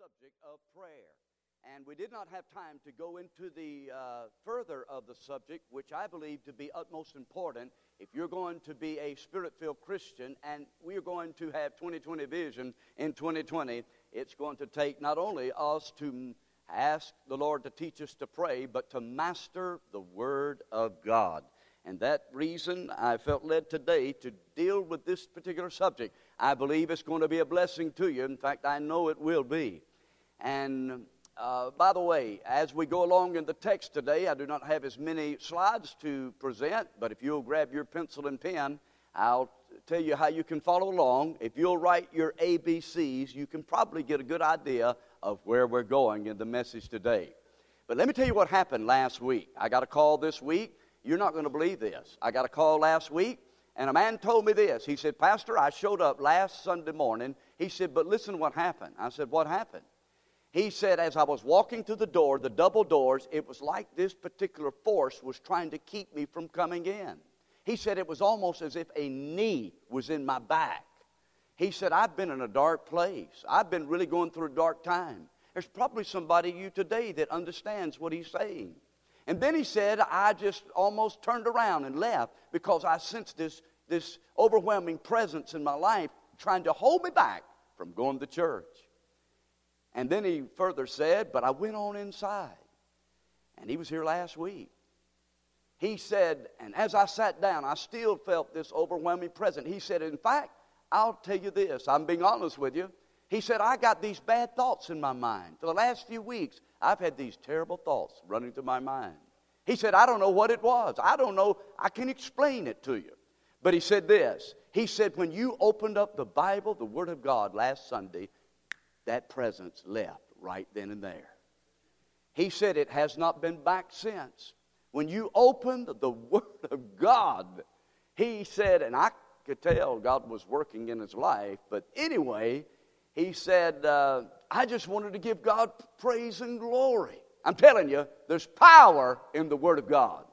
subject of prayer. And we did not have time to go into the uh, further of the subject, which I believe to be utmost important if you're going to be a spirit filled Christian and we're going to have 2020 vision in 2020. It's going to take not only us to ask the Lord to teach us to pray, but to master the Word of God. And that reason I felt led today to deal with this particular subject. I believe it's going to be a blessing to you. In fact, I know it will be. And uh, by the way, as we go along in the text today, I do not have as many slides to present, but if you'll grab your pencil and pen, I'll tell you how you can follow along. If you'll write your ABCs, you can probably get a good idea of where we're going in the message today. But let me tell you what happened last week. I got a call this week. You're not going to believe this. I got a call last week, and a man told me this. He said, Pastor, I showed up last Sunday morning. He said, But listen what happened. I said, What happened? He said, as I was walking to the door, the double doors, it was like this particular force was trying to keep me from coming in. He said it was almost as if a knee was in my back. He said, I've been in a dark place. I've been really going through a dark time. There's probably somebody you today that understands what he's saying. And then he said, I just almost turned around and left because I sensed this, this overwhelming presence in my life trying to hold me back from going to church. And then he further said, But I went on inside. And he was here last week. He said, and as I sat down, I still felt this overwhelming presence. He said, In fact, I'll tell you this, I'm being honest with you. He said, I got these bad thoughts in my mind. For the last few weeks, I've had these terrible thoughts running through my mind. He said, I don't know what it was. I don't know. I can explain it to you. But he said this. He said, when you opened up the Bible, the Word of God, last Sunday, that presence left right then and there. He said it has not been back since. When you opened the Word of God, he said, and I could tell God was working in his life, but anyway, he said, uh, I just wanted to give God praise and glory. I'm telling you, there's power in the Word of God.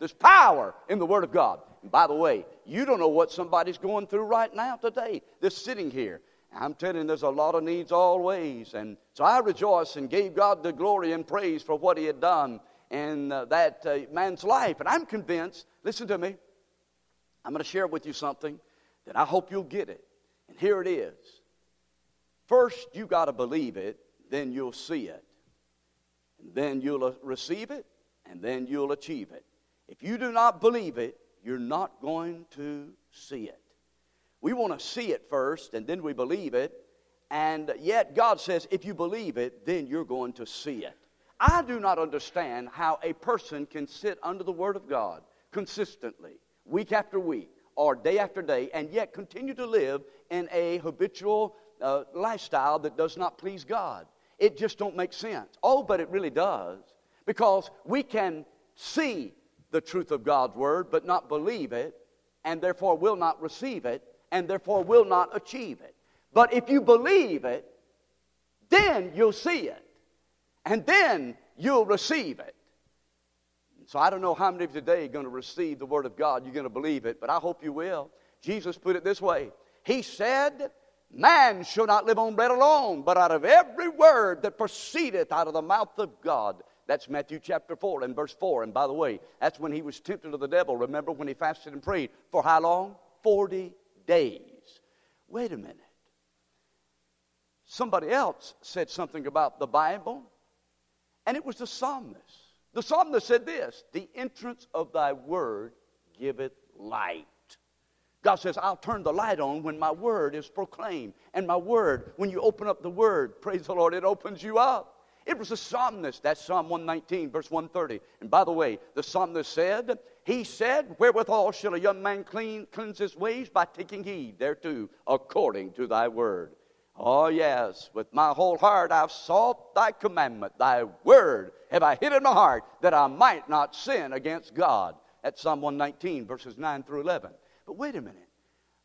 There's power in the Word of God. And by the way, you don't know what somebody's going through right now today that's sitting here. I'm telling you, there's a lot of needs always. And so I rejoiced and gave God the glory and praise for what He had done in uh, that uh, man's life. And I'm convinced, listen to me, I'm going to share with you something that I hope you'll get it. And here it is. First, you got to believe it, then you'll see it. And then you'll uh, receive it, and then you'll achieve it. If you do not believe it, you're not going to see it. We want to see it first, and then we believe it. And yet, God says, if you believe it, then you're going to see it. I do not understand how a person can sit under the Word of God consistently, week after week, or day after day, and yet continue to live in a habitual uh, lifestyle that does not please God. It just don't make sense. Oh, but it really does. Because we can see the truth of God's Word, but not believe it, and therefore will not receive it, and therefore will not achieve it. But if you believe it, then you'll see it. And then you'll receive it. So I don't know how many of you today are going to receive the Word of God. You're going to believe it, but I hope you will. Jesus put it this way He said, Man shall not live on bread alone, but out of every word that proceedeth out of the mouth of God. That's Matthew chapter 4 and verse 4. And by the way, that's when he was tempted of the devil. Remember when he fasted and prayed? For how long? 40 days. Wait a minute. Somebody else said something about the Bible, and it was the psalmist. The psalmist said this The entrance of thy word giveth light. God says, I'll turn the light on when my word is proclaimed. And my word, when you open up the word, praise the Lord, it opens you up. It was the psalmist. That's Psalm 119, verse 130. And by the way, the psalmist said, He said, Wherewithal shall a young man clean, cleanse his ways? By taking heed thereto, according to thy word. Oh, yes, with my whole heart I've sought thy commandment. Thy word have I hid in my heart, that I might not sin against God. That's Psalm 119, verses 9 through 11. But wait a minute.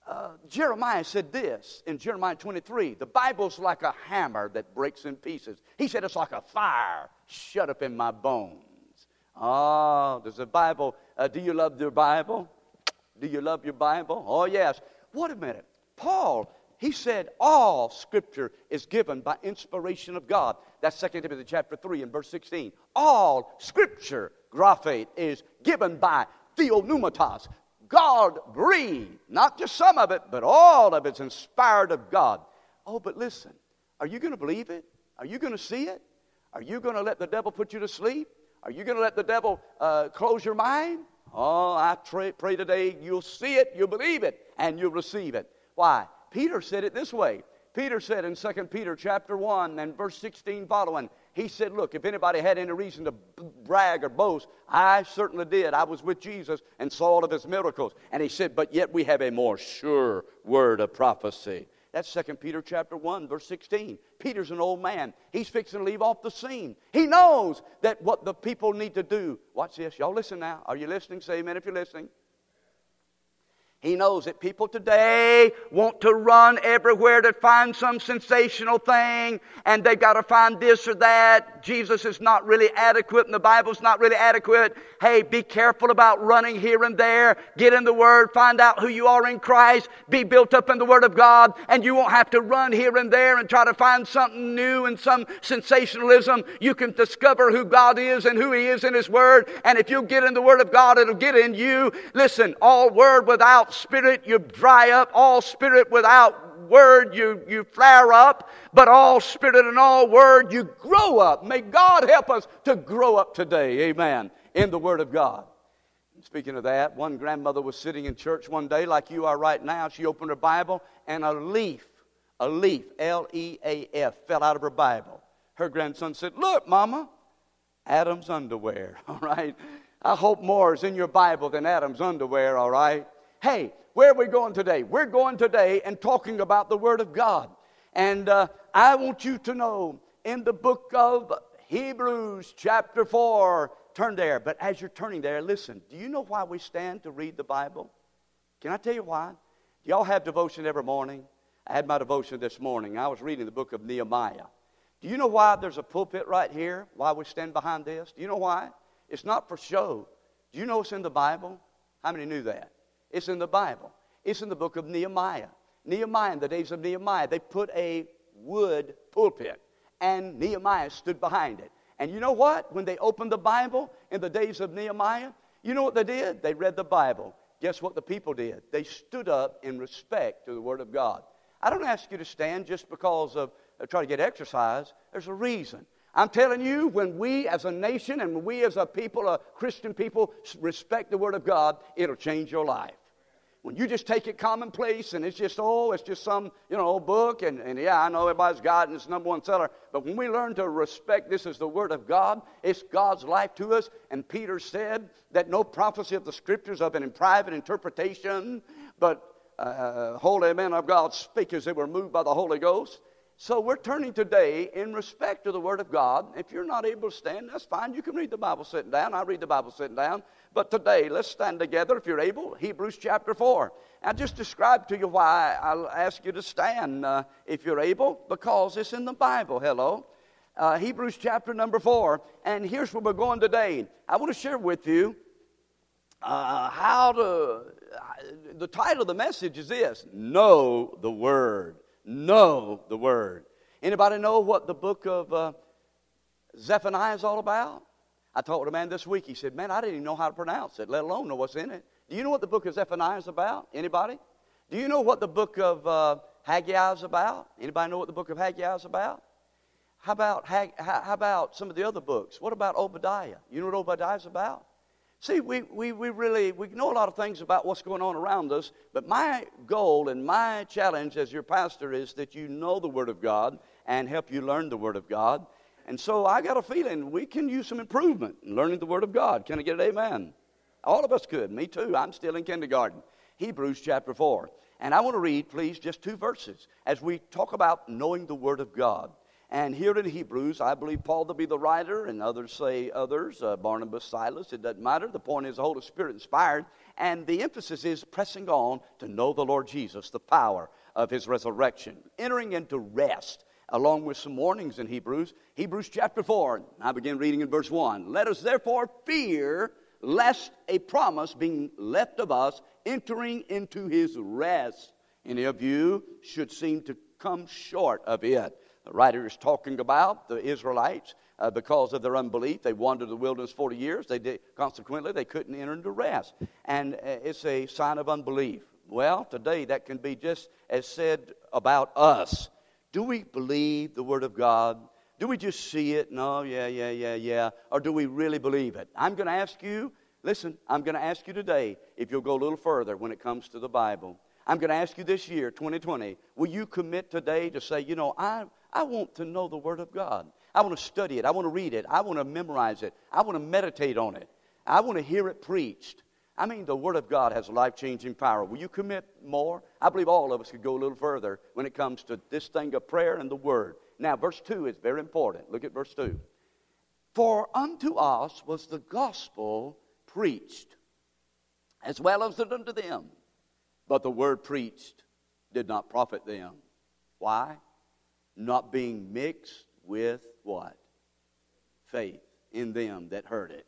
Uh, Jeremiah said this in Jeremiah 23 the Bible's like a hammer that breaks in pieces. He said it's like a fire shut up in my bones. Oh, does the Bible, uh, do you love your Bible? Do you love your Bible? Oh, yes. Wait a minute. Paul, He said all scripture is given by inspiration of God. That's 2 Timothy chapter 3 and verse 16. All scripture, graphate, is given by theopneustos. God breathed, not just some of it, but all of it's inspired of God. Oh, but listen, are you going to believe it? Are you going to see it? Are you going to let the devil put you to sleep? Are you going to let the devil uh, close your mind? Oh, I pray, pray today you'll see it, you'll believe it, and you'll receive it. Why? Peter said it this way. Peter said in 2 Peter chapter 1 and verse 16 following, he said, Look, if anybody had any reason to brag or boast, I certainly did. I was with Jesus and saw all of his miracles. And he said, But yet we have a more sure word of prophecy. That's 2 Peter chapter 1, verse 16. Peter's an old man. He's fixing to leave off the scene. He knows that what the people need to do. Watch this. Y'all listen now. Are you listening? Say amen if you're listening. He knows that people today want to run everywhere to find some sensational thing, and they've got to find this or that. Jesus is not really adequate, and the Bible's not really adequate. Hey, be careful about running here and there. Get in the Word, find out who you are in Christ, be built up in the Word of God, and you won't have to run here and there and try to find something new and some sensationalism. You can discover who God is and who He is in His Word, and if you get in the Word of God, it'll get in you. Listen, all Word without spirit, you dry up. All spirit without word, you, you flare up. But all spirit and all word, you grow up. May God help us to grow up today. Amen. In the Word of God. Speaking of that, one grandmother was sitting in church one day, like you are right now. She opened her Bible, and a leaf, a leaf, L E A F, fell out of her Bible. Her grandson said, Look, Mama, Adam's underwear, all right? I hope more is in your Bible than Adam's underwear, all right? Hey, where are we going today? We're going today and talking about the Word of God. And uh, I want you to know in the book of Hebrews, chapter 4, turn there. But as you're turning there, listen. Do you know why we stand to read the Bible? Can I tell you why? Do y'all have devotion every morning? I had my devotion this morning. I was reading the book of Nehemiah. Do you know why there's a pulpit right here? Why we stand behind this? Do you know why? It's not for show. Do you know it's in the Bible? How many knew that? It's in the Bible. It's in the book of Nehemiah. Nehemiah, in the days of Nehemiah, they put a wood pulpit, and Nehemiah stood behind it. And you know what? When they opened the Bible in the days of Nehemiah, you know what they did? They read the Bible. Guess what the people did? They stood up in respect to the Word of God. I don't ask you to stand just because of uh, trying to get exercise. There's a reason. I'm telling you, when we as a nation and when we as a people, a Christian people, respect the Word of God, it'll change your life. When you just take it commonplace and it's just, oh, it's just some, you know, book, and, and yeah, I know everybody's got it and it's number one seller. But when we learn to respect this as the Word of God, it's God's life to us. And Peter said that no prophecy of the Scriptures have been in private interpretation, but uh, holy men of God speak as they were moved by the Holy Ghost. So we're turning today in respect to the Word of God. If you're not able to stand, that's fine. You can read the Bible sitting down. I read the Bible sitting down. But today, let's stand together if you're able. Hebrews chapter 4. I'll just describe to you why I'll ask you to stand uh, if you're able, because it's in the Bible. Hello. Uh, Hebrews chapter number 4. And here's where we're going today. I want to share with you uh, how to. Uh, the title of the message is this Know the Word know the word. Anybody know what the book of uh, Zephaniah is all about? I talked to a man this week. He said, "Man, I didn't even know how to pronounce it, let alone know what's in it." Do you know what the book of Zephaniah is about? Anybody? Do you know what the book of uh, Haggai is about? Anybody know what the book of Haggai is about? How about how about some of the other books? What about Obadiah? You know what Obadiah is about? See, we, we, we really we know a lot of things about what's going on around us, but my goal and my challenge as your pastor is that you know the Word of God and help you learn the Word of God. And so I got a feeling we can use some improvement in learning the Word of God. Can I get an amen? All of us could. Me too. I'm still in kindergarten. Hebrews chapter 4. And I want to read, please, just two verses as we talk about knowing the Word of God. And here in Hebrews, I believe Paul to be the writer, and others say others, uh, Barnabas, Silas, it doesn't matter. The point is the Holy Spirit inspired. And the emphasis is pressing on to know the Lord Jesus, the power of his resurrection, entering into rest, along with some warnings in Hebrews. Hebrews chapter 4, I begin reading in verse 1. Let us therefore fear lest a promise being left of us entering into his rest Any of you should seem to come short of it. The writer is talking about the Israelites uh, because of their unbelief. They wandered the wilderness 40 years. They did, consequently, they couldn't enter into rest. And uh, it's a sign of unbelief. Well, today that can be just as said about us. Do we believe the Word of God? Do we just see it? No, yeah, yeah, yeah, yeah. Or do we really believe it? I'm going to ask you, listen, I'm going to ask you today if you'll go a little further when it comes to the Bible. I'm going to ask you this year, 2020, will you commit today to say, you know, I, I want to know the Word of God? I want to study it. I want to read it. I want to memorize it. I want to meditate on it. I want to hear it preached. I mean, the Word of God has life changing power. Will you commit more? I believe all of us could go a little further when it comes to this thing of prayer and the Word. Now, verse 2 is very important. Look at verse 2. For unto us was the gospel preached, as well as unto them. But the word preached did not profit them. Why? Not being mixed with what? Faith in them that heard it.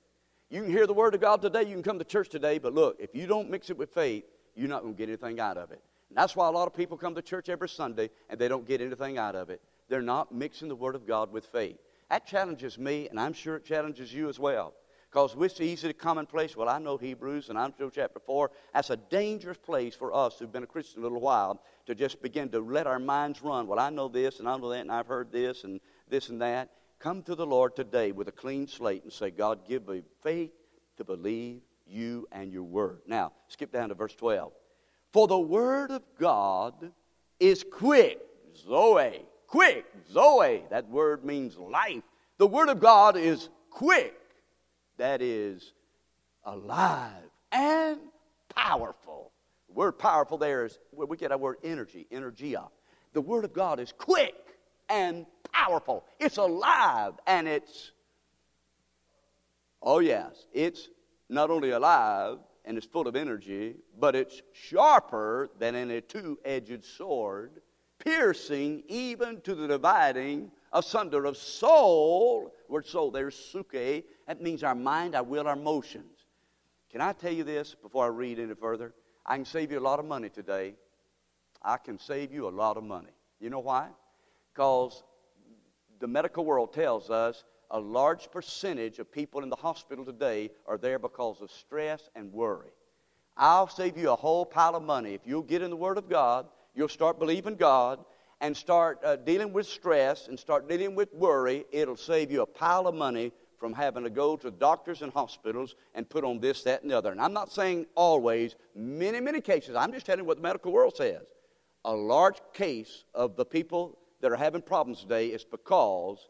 You can hear the word of God today, you can come to church today, but look, if you don't mix it with faith, you're not going to get anything out of it. And that's why a lot of people come to church every Sunday and they don't get anything out of it. They're not mixing the word of God with faith. That challenges me, and I'm sure it challenges you as well. Because it's easy to commonplace, well, I know Hebrews and I know chapter 4. That's a dangerous place for us who've been a Christian a little while to just begin to let our minds run. Well, I know this and I know that and I've heard this and this and that. Come to the Lord today with a clean slate and say, God, give me faith to believe you and your word. Now, skip down to verse 12. For the word of God is quick, Zoe. Quick, Zoe. That word means life. The word of God is quick. That is alive and powerful. The word powerful there is where we get our word energy, energeia. The word of God is quick and powerful. It's alive and it's, oh yes, it's not only alive and it's full of energy, but it's sharper than any two edged sword, piercing even to the dividing asunder of soul. Word soul, there's suke. That means our mind, our will, our emotions. Can I tell you this before I read any further? I can save you a lot of money today. I can save you a lot of money. You know why? Because the medical world tells us a large percentage of people in the hospital today are there because of stress and worry. I'll save you a whole pile of money. If you'll get in the Word of God, you'll start believing God and start uh, dealing with stress and start dealing with worry, it'll save you a pile of money from having to go to doctors and hospitals and put on this, that, and the other. And I'm not saying always, many, many cases. I'm just telling you what the medical world says. A large case of the people that are having problems today is because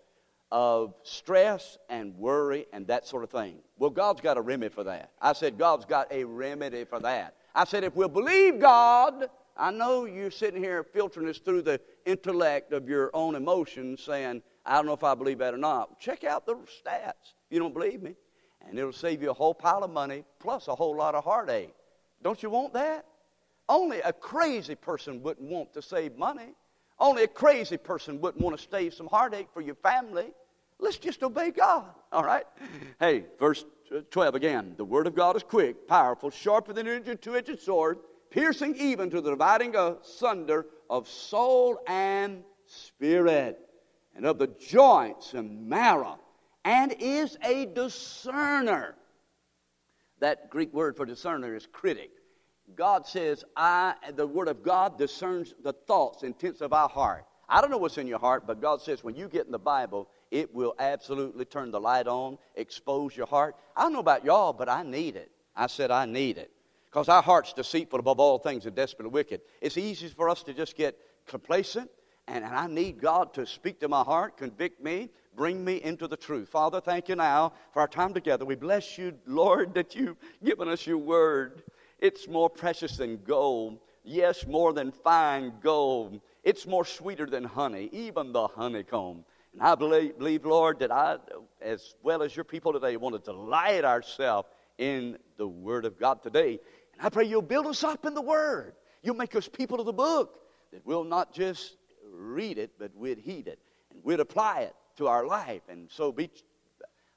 of stress and worry and that sort of thing. Well, God's got a remedy for that. I said, God's got a remedy for that. I said, if we'll believe God, I know you're sitting here filtering this through the intellect of your own emotions, saying, I don't know if I believe that or not. Check out the stats. You don't believe me? And it'll save you a whole pile of money plus a whole lot of heartache. Don't you want that? Only a crazy person wouldn't want to save money. Only a crazy person wouldn't want to save some heartache for your family. Let's just obey God, all right? Hey, verse 12 again. The word of God is quick, powerful, sharper than any two edged sword, piercing even to the dividing uh, asunder of soul and spirit, and of the joints and marrow, and is a discerner. That Greek word for discerner is critic. God says, I, the Word of God discerns the thoughts, intents of our heart. I don't know what's in your heart, but God says when you get in the Bible, it will absolutely turn the light on, expose your heart. I don't know about y'all, but I need it. I said, I need it. Because our heart's deceitful above all things and desperately wicked. It's easy for us to just get complacent, and, and I need God to speak to my heart, convict me, bring me into the truth. Father, thank you now for our time together. We bless you, Lord, that you've given us your word. It's more precious than gold. Yes, more than fine gold. It's more sweeter than honey, even the honeycomb. And I believe, believe, Lord, that I, as well as your people today, want to delight ourselves in the Word of God today. And I pray you'll build us up in the Word. You'll make us people of the book that we'll not just read it, but we'd heed it and we'd apply it to our life. And so be,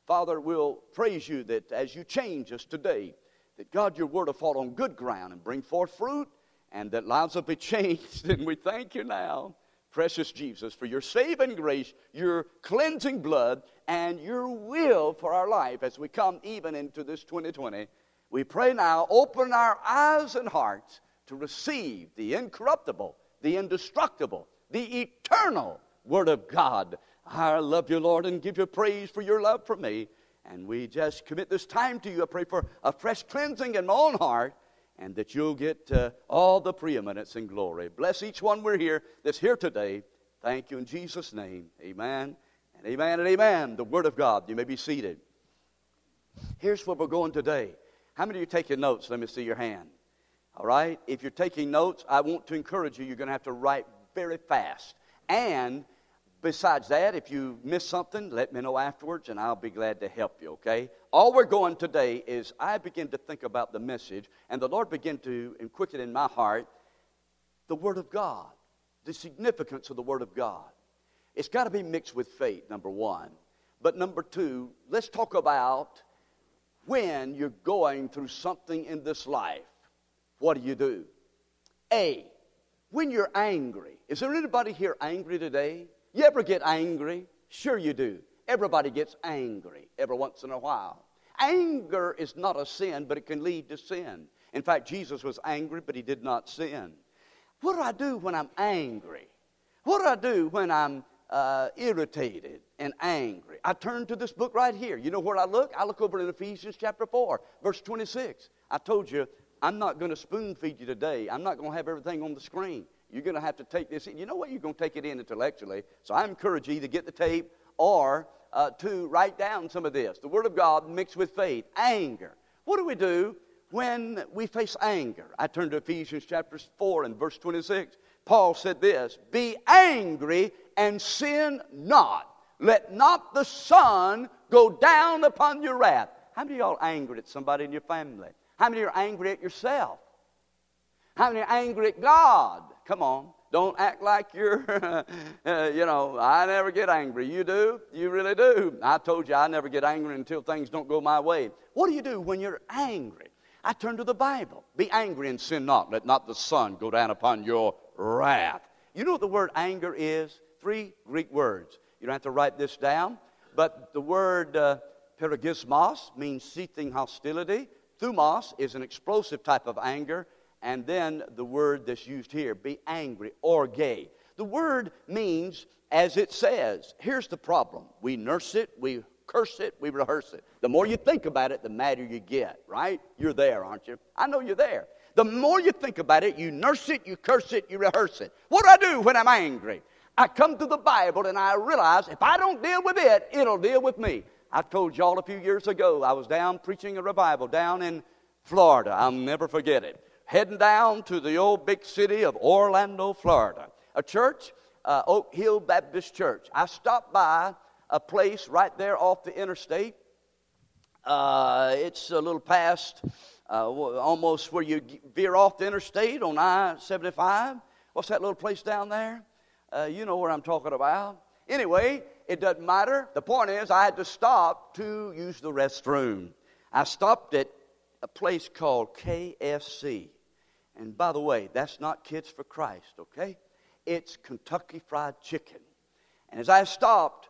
Father, we'll praise you that as you change us today, that God, your word will fall on good ground and bring forth fruit, and that lives will be changed. And we thank you now, precious Jesus, for your saving grace, your cleansing blood, and your will for our life as we come even into this 2020. We pray now, open our eyes and hearts to receive the incorruptible, the indestructible, the eternal Word of God. I love you, Lord, and give you praise for your love for me. And we just commit this time to you. I pray for a fresh cleansing in my own heart and that you'll get uh, all the preeminence and glory. Bless each one we're here that's here today. Thank you in Jesus' name. Amen and amen and amen. The Word of God. You may be seated. Here's where we're going today. How many of you taking notes? Let me see your hand. All right? If you're taking notes, I want to encourage you. You're going to have to write very fast. And besides that, if you miss something, let me know afterwards and I'll be glad to help you, okay? All we're going today is I begin to think about the message, and the Lord began to quicken in my heart the Word of God, the significance of the Word of God. It's got to be mixed with faith, number one. But number two, let's talk about when you're going through something in this life. What do you do? A, when you're angry. Is there anybody here angry today? You ever get angry? Sure, you do. Everybody gets angry every once in a while. Anger is not a sin, but it can lead to sin. In fact, Jesus was angry, but he did not sin. What do I do when I'm angry? What do I do when I'm uh, irritated and angry? I turn to this book right here. You know where I look? I look over in Ephesians chapter 4, verse 26. I told you, I'm not going to spoon feed you today. I'm not going to have everything on the screen. You're going to have to take this in. You know what? You're going to take it in intellectually. So I encourage you to get the tape or uh, to write down some of this. The Word of God mixed with faith. Anger. What do we do when we face anger? I turn to Ephesians chapter 4 and verse 26. Paul said this Be angry and sin not. Let not the sun go down upon your wrath. How many of y'all angry at somebody in your family? How many are angry at yourself? How many are angry at God? Come on. Don't act like you're, you know, I never get angry. You do? You really do. I told you I never get angry until things don't go my way. What do you do when you're angry? I turn to the Bible. Be angry and sin not. Let not the sun go down upon your wrath. You know what the word anger is? Three Greek words. You don't have to write this down, but the word uh, means seething hostility. Thumos is an explosive type of anger and then the word that's used here, be angry orge. The word means as it says. Here's the problem we nurse it, we curse it, we rehearse it. The more you think about it, the madder you get, right? You're there, aren't you? I know you're there. The more you think about it, you nurse it, you curse it, you rehearse it. What do I do when I'm angry? I come to the Bible and I realize if I don't deal with it, it'll deal with me. I told y'all a few years ago, I was down preaching a revival down in Florida. I'll never forget it heading down to the old big city of Orlando, Florida. A church, uh, Oak Hill Baptist Church. I stopped by a place right there off the interstate. Uh, it's a little past uh, almost where you veer off the interstate on I 75. What's that little place down there? Uh, you know where I'm talking about. Anyway, it doesn't matter. The point is, I had to stop to use the restroom. I stopped at a place called KFC. And by the way, that's not Kids for Christ, okay? It's Kentucky Fried Chicken. And as I stopped,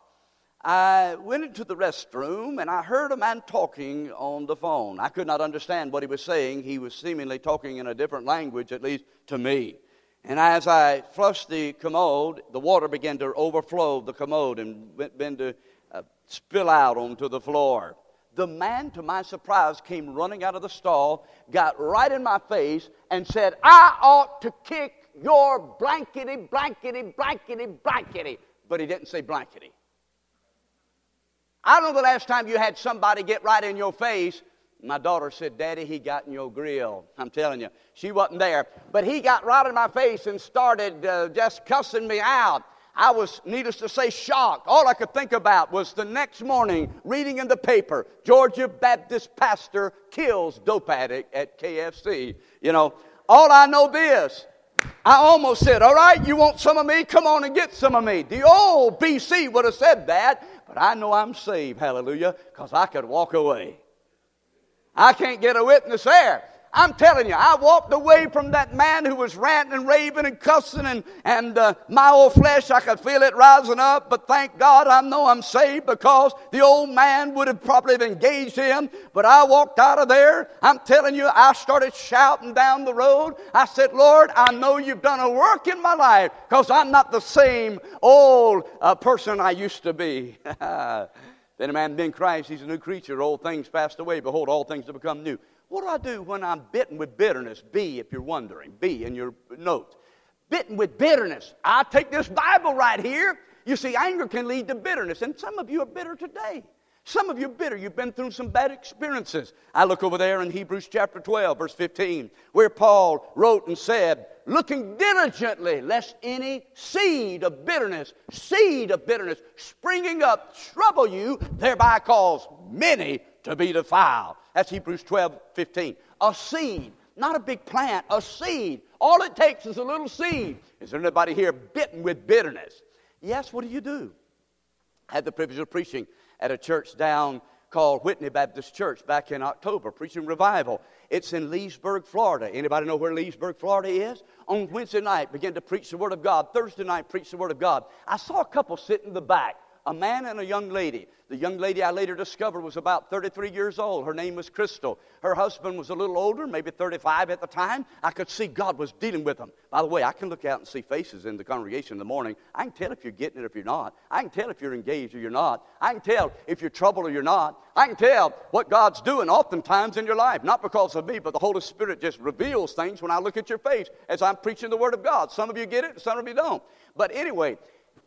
I went into the restroom and I heard a man talking on the phone. I could not understand what he was saying. He was seemingly talking in a different language, at least to me. And as I flushed the commode, the water began to overflow the commode and began to uh, spill out onto the floor. The man, to my surprise, came running out of the stall, got right in my face, and said, I ought to kick your blankety, blankety, blankety, blankety. But he didn't say blankety. I don't know the last time you had somebody get right in your face. My daughter said, Daddy, he got in your grill. I'm telling you, she wasn't there. But he got right in my face and started uh, just cussing me out. I was, needless to say, shocked. All I could think about was the next morning reading in the paper Georgia Baptist pastor kills dope addict at KFC. You know, all I know this. I almost said, All right, you want some of me? Come on and get some of me. The old BC would have said that, but I know I'm saved, hallelujah, because I could walk away. I can't get a witness there. I'm telling you, I walked away from that man who was ranting and raving and cussing, and, and uh, my old flesh, I could feel it rising up. But thank God I know I'm saved because the old man would have probably engaged him. But I walked out of there. I'm telling you, I started shouting down the road. I said, Lord, I know you've done a work in my life because I'm not the same old uh, person I used to be. then a man been Christ, he's a new creature. Old things passed away. Behold, all things have become new. What do I do when I'm bitten with bitterness? B, if you're wondering. B in your notes. Bitten with bitterness. I take this Bible right here. You see, anger can lead to bitterness, and some of you are bitter today. Some of you bitter. You've been through some bad experiences. I look over there in Hebrews chapter 12, verse 15, where Paul wrote and said, Looking diligently, lest any seed of bitterness, seed of bitterness, springing up, trouble you, thereby cause many to be defiled. That's Hebrews 12, 15. A seed, not a big plant, a seed. All it takes is a little seed. Is there anybody here bitten with bitterness? Yes, what do you do? I had the privilege of preaching at a church down called Whitney Baptist Church back in October, preaching revival. It's in Leesburg, Florida. Anybody know where Leesburg, Florida is? On Wednesday night, began to preach the Word of God. Thursday night, preach the Word of God. I saw a couple sitting in the back a man and a young lady. The young lady I later discovered was about 33 years old. Her name was Crystal. Her husband was a little older, maybe 35 at the time. I could see God was dealing with them. By the way, I can look out and see faces in the congregation in the morning. I can tell if you're getting it or if you're not. I can tell if you're engaged or you're not. I can tell if you're troubled or you're not. I can tell what God's doing oftentimes in your life, not because of me, but the Holy Spirit just reveals things when I look at your face as I'm preaching the Word of God. Some of you get it, some of you don't. But anyway,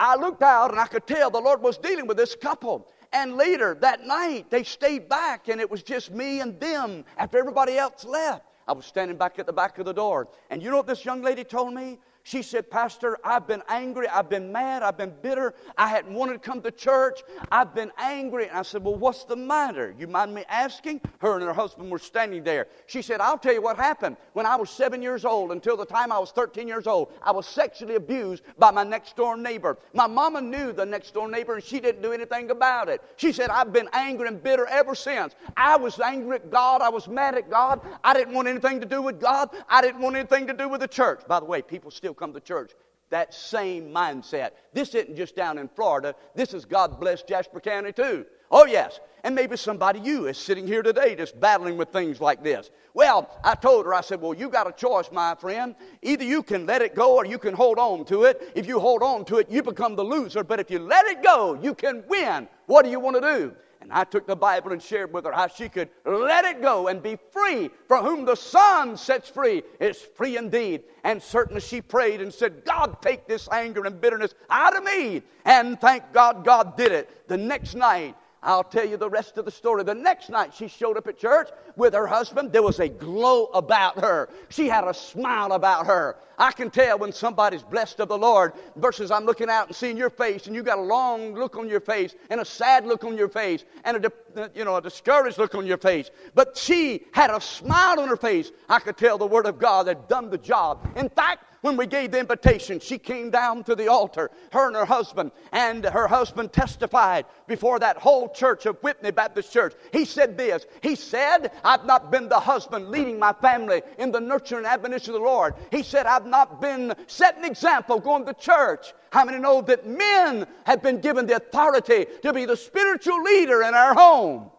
I looked out and I could tell the Lord was dealing with this couple. And later that night, they stayed back and it was just me and them after everybody else left. I was standing back at the back of the door. And you know what this young lady told me? She said, Pastor, I've been angry. I've been mad. I've been bitter. I hadn't wanted to come to church. I've been angry. And I said, Well, what's the matter? You mind me asking? Her and her husband were standing there. She said, I'll tell you what happened. When I was seven years old, until the time I was 13 years old, I was sexually abused by my next door neighbor. My mama knew the next door neighbor, and she didn't do anything about it. She said, I've been angry and bitter ever since. I was angry at God. I was mad at God. I didn't want anything to do with God. I didn't want anything to do with the church. By the way, people still come to church. That same mindset. This isn't just down in Florida. This is God bless Jasper County too. Oh, yes. And maybe somebody you is sitting here today just battling with things like this. Well, I told her, I said, Well, you got a choice, my friend. Either you can let it go or you can hold on to it. If you hold on to it, you become the loser. But if you let it go, you can win. What do you want to do? And I took the Bible and shared with her how she could let it go and be free. For whom the Son sets free is free indeed. And certainly she prayed and said, God, take this anger and bitterness out of me. And thank God, God did it. The next night, I'll tell you the rest of the story. The next night she showed up at church with her husband. There was a glow about her. She had a smile about her. I can tell when somebody's blessed of the Lord versus I'm looking out and seeing your face and you got a long look on your face and a sad look on your face and a, uh, you know, a discouraged look on your face. But she had a smile on her face. I could tell the Word of God had done the job. In fact, when we gave the invitation, she came down to the altar, her and her husband, and her husband testified before that whole church of Whitney Baptist Church. He said this He said, I've not been the husband leading my family in the nurture and admonition of the Lord. He said, I've not been setting example going to church. How many know that men have been given the authority to be the spiritual leader in our home?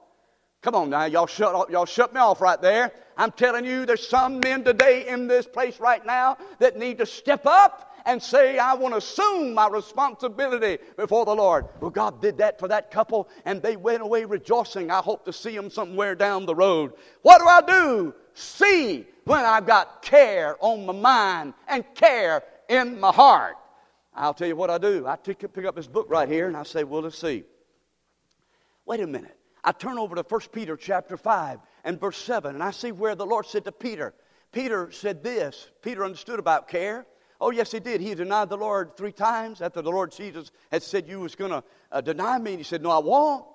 Come on now, y'all shut, y'all shut me off right there. I'm telling you, there's some men today in this place right now that need to step up and say, I want to assume my responsibility before the Lord. Well, God did that for that couple, and they went away rejoicing. I hope to see them somewhere down the road. What do I do? See when I've got care on my mind and care in my heart. I'll tell you what I do. I pick up this book right here and I say, well, let's see. Wait a minute. I turn over to 1 Peter chapter 5 and verse 7, and I see where the Lord said to Peter, Peter said this. Peter understood about care. Oh, yes, he did. He denied the Lord three times after the Lord Jesus had said, You was going to uh, deny me. And he said, No, I won't.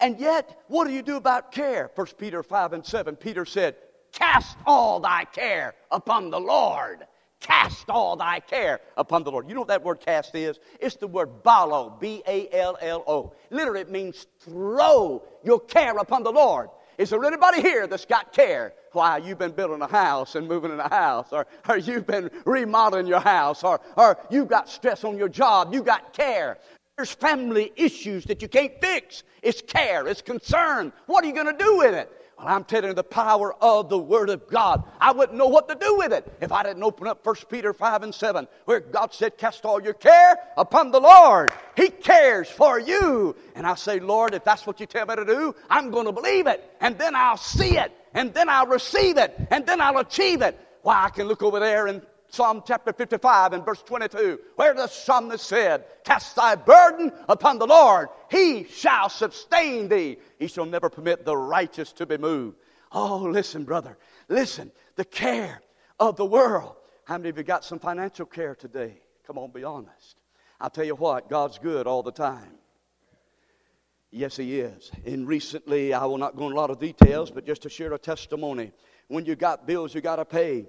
And yet, what do you do about care? 1 Peter 5 and 7, Peter said, Cast all thy care upon the Lord Cast all thy care upon the Lord. You know what that word cast is? It's the word ballo, B A L L O. Literally, it means throw your care upon the Lord. Is there anybody here that's got care? Why, you've been building a house and moving in a house, or, or you've been remodeling your house, or, or you've got stress on your job, you've got care. There's family issues that you can't fix. It's care, it's concern. What are you going to do with it? Well, I'm telling you the power of the Word of God. I wouldn't know what to do with it if I didn't open up 1 Peter 5 and 7, where God said, Cast all your care upon the Lord. He cares for you. And I say, Lord, if that's what you tell me to do, I'm going to believe it. And then I'll see it. And then I'll receive it. And then I'll achieve it. Why, I can look over there and Psalm chapter 55 and verse 22, where the psalmist said, Cast thy burden upon the Lord, he shall sustain thee. He shall never permit the righteous to be moved. Oh, listen, brother, listen, the care of the world. How many of you got some financial care today? Come on, be honest. I'll tell you what, God's good all the time. Yes, He is. And recently, I will not go into a lot of details, but just to share a testimony. When you got bills you got to pay,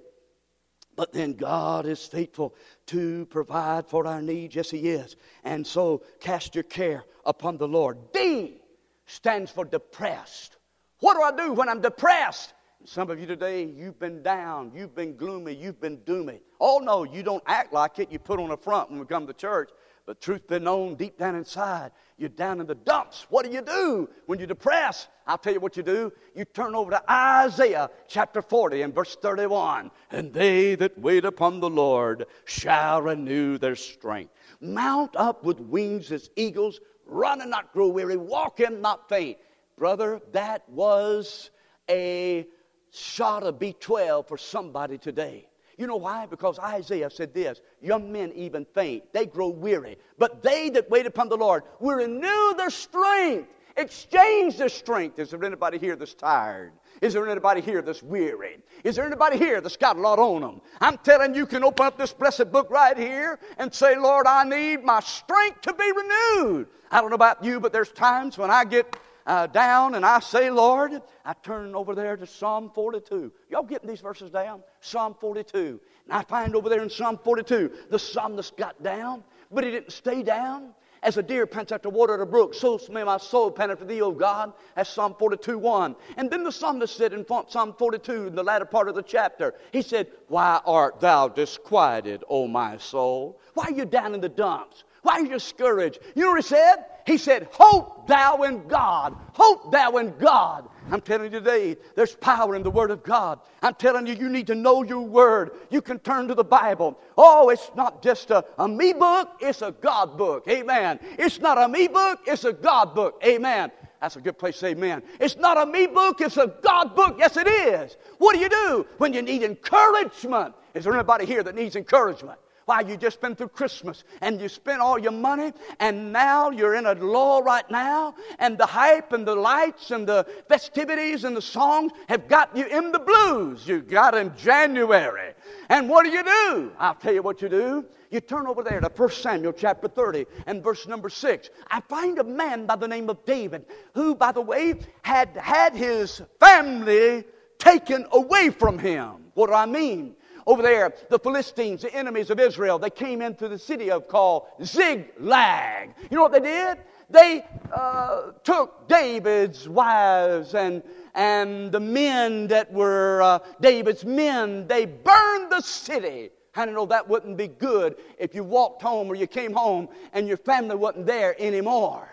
but then God is faithful to provide for our needs. Yes, He is. And so cast your care upon the Lord. D stands for depressed. What do I do when I'm depressed? Some of you today, you've been down, you've been gloomy, you've been doomy. Oh no, you don't act like it. You put on a front when we come to church. But truth be known, deep down inside, you're down in the dumps. What do you do when you're depressed? I'll tell you what you do. You turn over to Isaiah chapter 40 and verse 31. And they that wait upon the Lord shall renew their strength. Mount up with wings as eagles, run and not grow weary, walk and not faint. Brother, that was a shot of B12 for somebody today. You know why? Because Isaiah said this Young men even faint, they grow weary. But they that wait upon the Lord will renew their strength, exchange their strength. Is there anybody here that's tired? Is there anybody here that's weary? Is there anybody here that's got a lot on them? I'm telling you, you can open up this blessed book right here and say, Lord, I need my strength to be renewed. I don't know about you, but there's times when I get uh, down and I say, Lord, I turn over there to Psalm 42. Y'all getting these verses down? Psalm 42. And I find over there in Psalm 42, the psalmist got down, but he didn't stay down. As a deer pants after water at a brook, so may my soul pant after thee, O God. That's Psalm 42 1. And then the psalmist said in Psalm 42, in the latter part of the chapter, he said, Why art thou disquieted, O my soul? Why are you down in the dumps? Why are you discouraged? You know what he said? He said, Hope thou in God. Hope thou in God. I'm telling you today, there's power in the Word of God. I'm telling you, you need to know your Word. You can turn to the Bible. Oh, it's not just a, a me book, it's a God book. Amen. It's not a me book, it's a God book. Amen. That's a good place to say amen. It's not a me book, it's a God book. Yes, it is. What do you do when you need encouragement? Is there anybody here that needs encouragement? Why, you just been through Christmas and you spent all your money, and now you're in a lull right now, and the hype and the lights and the festivities and the songs have got you in the blues. You got in January. And what do you do? I'll tell you what you do. You turn over there to 1 Samuel chapter 30 and verse number 6. I find a man by the name of David who, by the way, had had his family taken away from him. What do I mean? Over there, the Philistines, the enemies of Israel, they came into the city of called Ziklag. You know what they did? They uh, took David's wives and and the men that were uh, David's men. They burned the city. I know that wouldn't be good if you walked home or you came home and your family wasn't there anymore.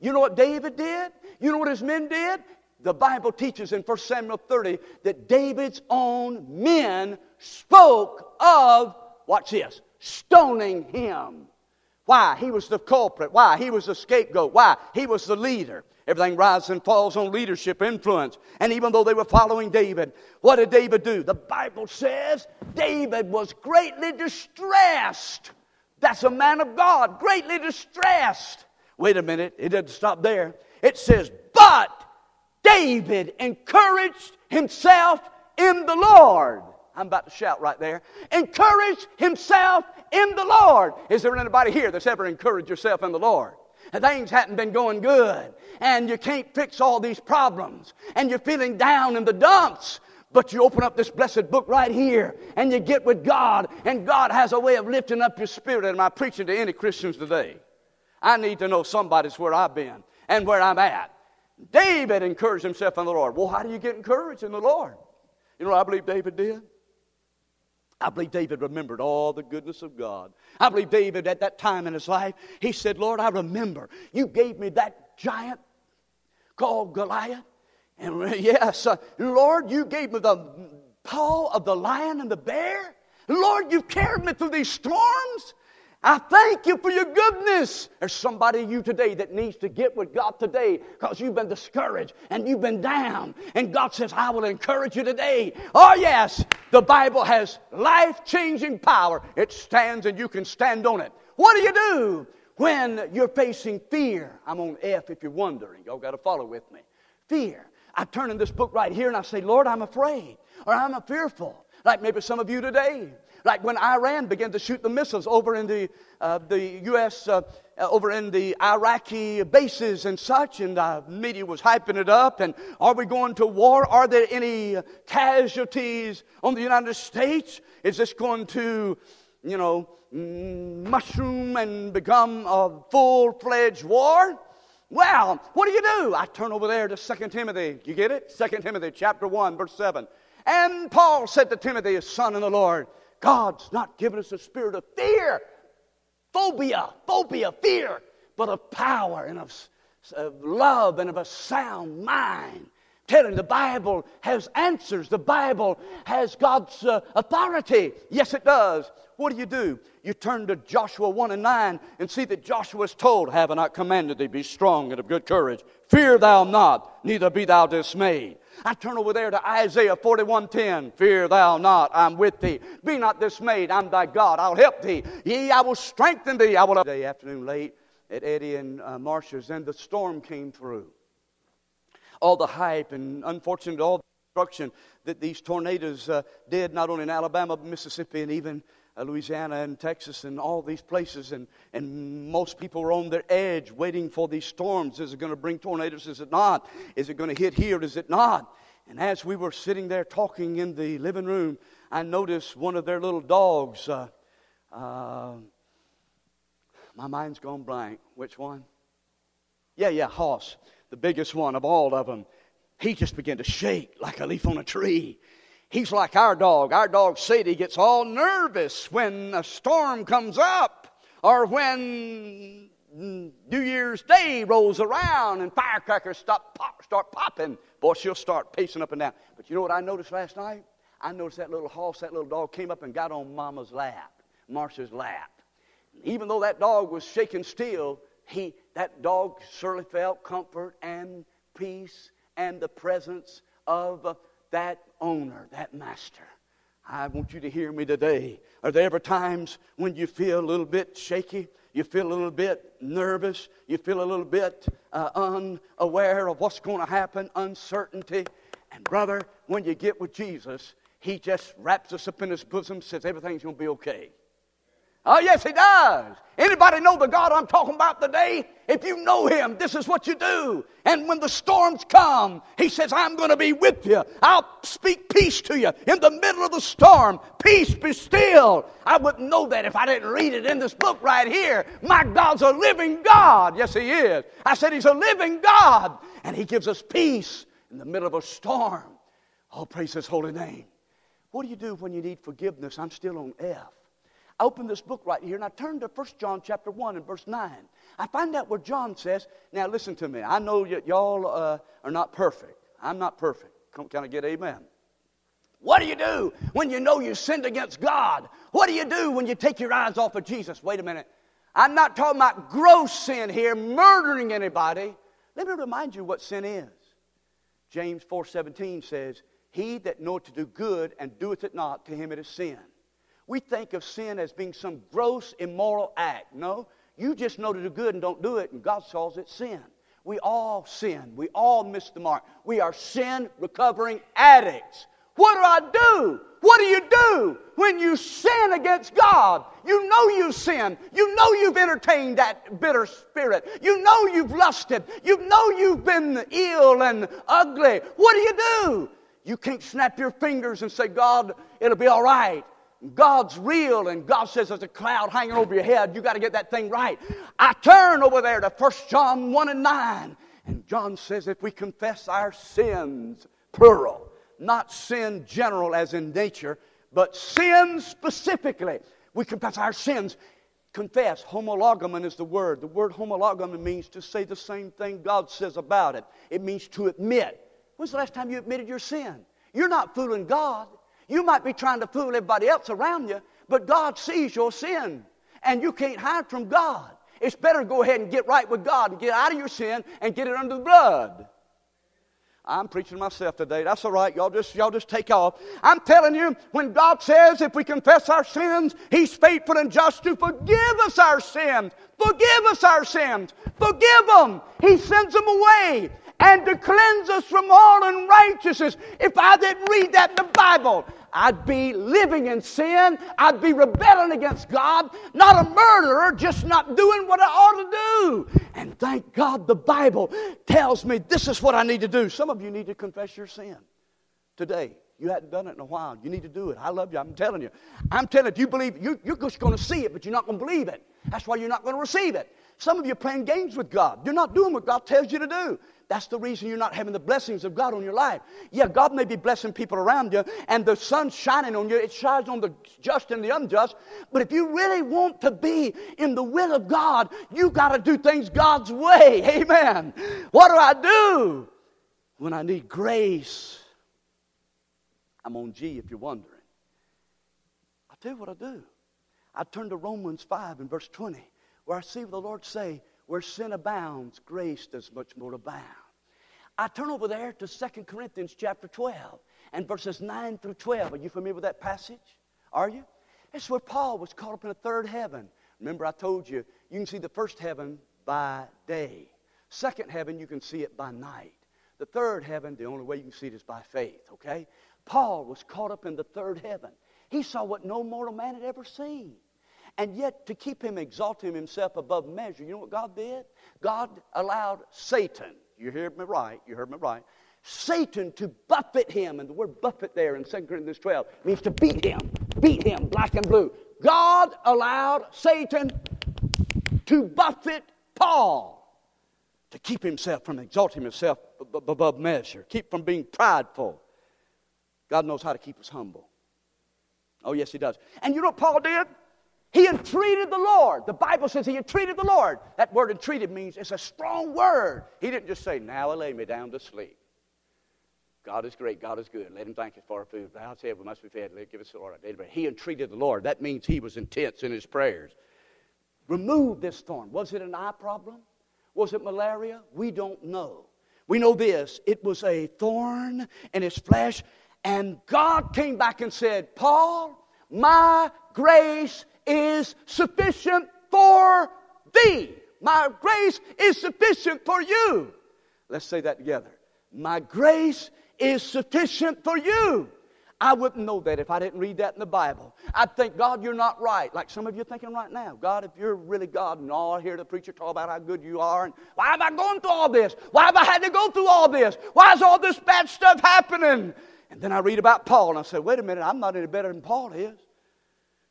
You know what David did? You know what his men did? The Bible teaches in 1 Samuel 30 that David's own men spoke of, watch this, stoning him. Why? He was the culprit. Why? He was the scapegoat. Why? He was the leader. Everything rises and falls on leadership influence. And even though they were following David, what did David do? The Bible says David was greatly distressed. That's a man of God, greatly distressed. Wait a minute, it doesn't stop there. It says, but David encouraged himself in the Lord. I'm about to shout right there. Encourage himself in the Lord. Is there anybody here that's ever encouraged yourself in the Lord? And things hadn't been going good, and you can't fix all these problems, and you're feeling down in the dumps. But you open up this blessed book right here, and you get with God, and God has a way of lifting up your spirit. And I'm preaching to any Christians today. I need to know somebody's where I've been and where I'm at. David encouraged himself in the Lord. Well, how do you get encouraged in the Lord? You know I believe David did? I believe David remembered all the goodness of God. I believe David, at that time in his life, he said, Lord, I remember you gave me that giant called Goliath. And yes, uh, Lord, you gave me the paw of the lion and the bear. Lord, you've carried me through these storms. I thank you for your goodness. There's somebody you today that needs to get with God today because you've been discouraged and you've been down. And God says, I will encourage you today. Oh, yes, the Bible has life changing power. It stands and you can stand on it. What do you do when you're facing fear? I'm on F if you're wondering. Y'all got to follow with me. Fear. I turn in this book right here and I say, Lord, I'm afraid or I'm fearful. Like maybe some of you today. Like when Iran began to shoot the missiles over in the, uh, the U.S., uh, uh, over in the Iraqi bases and such, and the media was hyping it up. And are we going to war? Are there any casualties on the United States? Is this going to, you know, mushroom and become a full fledged war? Well, what do you do? I turn over there to 2 Timothy. You get it? 2 Timothy chapter 1, verse 7. And Paul said to Timothy, his son in the Lord, God's not given us a spirit of fear, phobia, phobia, fear, but of power and of, of love and of a sound mind. Telling the Bible has answers. The Bible has God's uh, authority. Yes, it does. What do you do? You turn to Joshua 1 and 9 and see that Joshua is told, Have I not commanded thee, be strong and of good courage? Fear thou not, neither be thou dismayed. I turn over there to Isaiah 41:10. Fear thou not, I'm with thee. Be not dismayed, I'm thy God. I'll help thee. Yea, I will strengthen thee. I will. Day afternoon late at Eddie and uh, Marsha's, and the storm came through. All the hype and unfortunately all the destruction that these tornadoes uh, did, not only in Alabama, but Mississippi, and even Louisiana and Texas and all these places. And, and most people are on their edge waiting for these storms. Is it going to bring tornadoes? Is it not? Is it going to hit here? Is it not? And as we were sitting there talking in the living room, I noticed one of their little dogs. Uh, uh, my mind's gone blank. Which one? Yeah, yeah, Hoss, the biggest one of all of them. He just began to shake like a leaf on a tree. He's like our dog. Our dog Sadie gets all nervous when a storm comes up or when New Year's Day rolls around and firecrackers stop, pop, start popping. Boy, she'll start pacing up and down. But you know what I noticed last night? I noticed that little Hoss, that little dog came up and got on Mama's lap, Marcia's lap. Even though that dog was shaking still, he, that dog surely felt comfort and peace and the presence of that owner, that master. I want you to hear me today. Are there ever times when you feel a little bit shaky? You feel a little bit nervous? You feel a little bit uh, unaware of what's going to happen? Uncertainty? And, brother, when you get with Jesus, He just wraps us up in His bosom, says everything's going to be okay. Oh, yes, he does. Anybody know the God I'm talking about today? If you know him, this is what you do. And when the storms come, he says, I'm going to be with you. I'll speak peace to you in the middle of the storm. Peace be still. I wouldn't know that if I didn't read it in this book right here. My God's a living God. Yes, he is. I said he's a living God. And he gives us peace in the middle of a storm. Oh, praise his holy name. What do you do when you need forgiveness? I'm still on F. I open this book right here and I turn to 1 John chapter 1 and verse 9. I find out where John says, now listen to me. I know that y'all uh, are not perfect. I'm not perfect. Come, Can I get amen? What do you do when you know you sinned against God? What do you do when you take your eyes off of Jesus? Wait a minute. I'm not talking about gross sin here, murdering anybody. Let me remind you what sin is. James 4:17 says, "He that knoweth to do good and doeth it not, to him it is sin." We think of sin as being some gross, immoral act. No, you just know to do good and don't do it, and God calls it sin. We all sin. We all miss the mark. We are sin recovering addicts. What do I do? What do you do when you sin against God? You know you sin. You know you've entertained that bitter spirit. You know you've lusted. You know you've been ill and ugly. What do you do? You can't snap your fingers and say, God, it'll be all right. God's real and God says there's a cloud hanging over your head. You got to get that thing right. I turn over there to 1 John 1 and 9. And John says if we confess our sins, plural, not sin general as in nature, but sin specifically, we confess our sins. Confess, homologoumen is the word. The word homologoumen means to say the same thing God says about it. It means to admit. When's the last time you admitted your sin? You're not fooling God. You might be trying to fool everybody else around you, but God sees your sin, and you can't hide from God. It's better to go ahead and get right with God and get out of your sin and get it under the blood. I'm preaching myself today. That's all right. Y'all just, y'all just take off. I'm telling you, when God says if we confess our sins, He's faithful and just to forgive us our sins. Forgive us our sins. Forgive them. He sends them away and to cleanse us from all unrighteousness. If I didn't read that in the Bible, I'd be living in sin. I'd be rebelling against God. Not a murderer, just not doing what I ought to do. And thank God the Bible tells me this is what I need to do. Some of you need to confess your sin today. You hadn't done it in a while. You need to do it. I love you. I'm telling you. I'm telling you, you believe, you, you're just going to see it, but you're not going to believe it. That's why you're not going to receive it. Some of you are playing games with God. You're not doing what God tells you to do. That's the reason you're not having the blessings of God on your life. Yeah, God may be blessing people around you, and the sun's shining on you. It shines on the just and the unjust. But if you really want to be in the will of God, you got to do things God's way. Amen. What do I do when I need grace? I'm on G if you're wondering. I'll tell you what I do. I turn to Romans 5 and verse 20, where I see the Lord say, where sin abounds, grace does much more abound. I turn over there to 2 Corinthians chapter 12 and verses 9 through 12. Are you familiar with that passage? Are you? That's where Paul was caught up in the third heaven. Remember, I told you, you can see the first heaven by day. Second heaven, you can see it by night. The third heaven, the only way you can see it is by faith, okay? Paul was caught up in the third heaven. He saw what no mortal man had ever seen. And yet, to keep him exalting himself above measure, you know what God did? God allowed Satan, you heard me right, you heard me right, Satan to buffet him. And the word buffet there in 2 Corinthians 12 means to beat him, beat him, black and blue. God allowed Satan to buffet Paul to keep himself from exalting himself above measure, keep from being prideful. God knows how to keep us humble. Oh, yes, He does. And you know what Paul did? He entreated the Lord. The Bible says he entreated the Lord. That word entreated means it's a strong word. He didn't just say, Now I lay me down to sleep. God is great. God is good. Let him thank us for our food. Thou said we must be fed. Let give us the Lord our daily bread. He entreated the Lord. That means he was intense in his prayers. Remove this thorn. Was it an eye problem? Was it malaria? We don't know. We know this. It was a thorn in his flesh. And God came back and said, Paul, my grace is sufficient for thee. My grace is sufficient for you. Let's say that together. My grace is sufficient for you. I wouldn't know that if I didn't read that in the Bible. I'd think, God, you're not right. Like some of you are thinking right now. God, if you're really God and all, I hear the preacher talk about how good you are, and why am I going through all this? Why have I had to go through all this? Why is all this bad stuff happening? And then I read about Paul, and I say, wait a minute, I'm not any better than Paul is.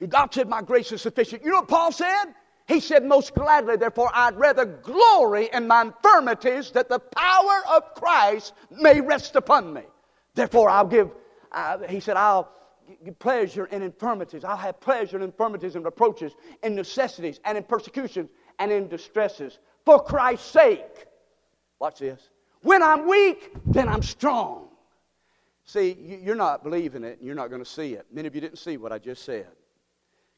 God said, My grace is sufficient. You know what Paul said? He said, Most gladly, therefore, I'd rather glory in my infirmities that the power of Christ may rest upon me. Therefore, I'll give, uh, he said, I'll give pleasure in infirmities. I'll have pleasure in infirmities and reproaches, in necessities, and in persecutions, and in distresses, for Christ's sake. Watch this. When I'm weak, then I'm strong. See, you're not believing it, and you're not going to see it. Many of you didn't see what I just said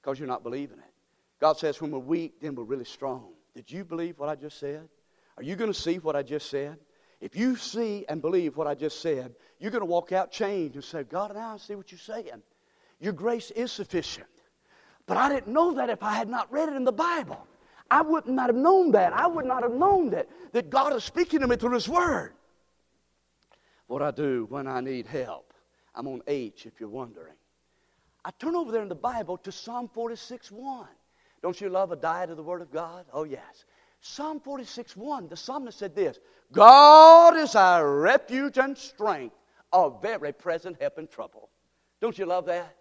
because you're not believing it. God says, When we're weak, then we're really strong. Did you believe what I just said? Are you going to see what I just said? If you see and believe what I just said, you're going to walk out changed and say, God, now I see what you're saying. Your grace is sufficient. But I didn't know that if I had not read it in the Bible. I would not have known that. I would not have known that, that God is speaking to me through His Word. What I do when I need help. I'm on H if you're wondering. I turn over there in the Bible to Psalm 46 1. Don't you love a diet of the Word of God? Oh, yes. Psalm 46 1, the psalmist said this God is our refuge and strength, a very present help in trouble. Don't you love that?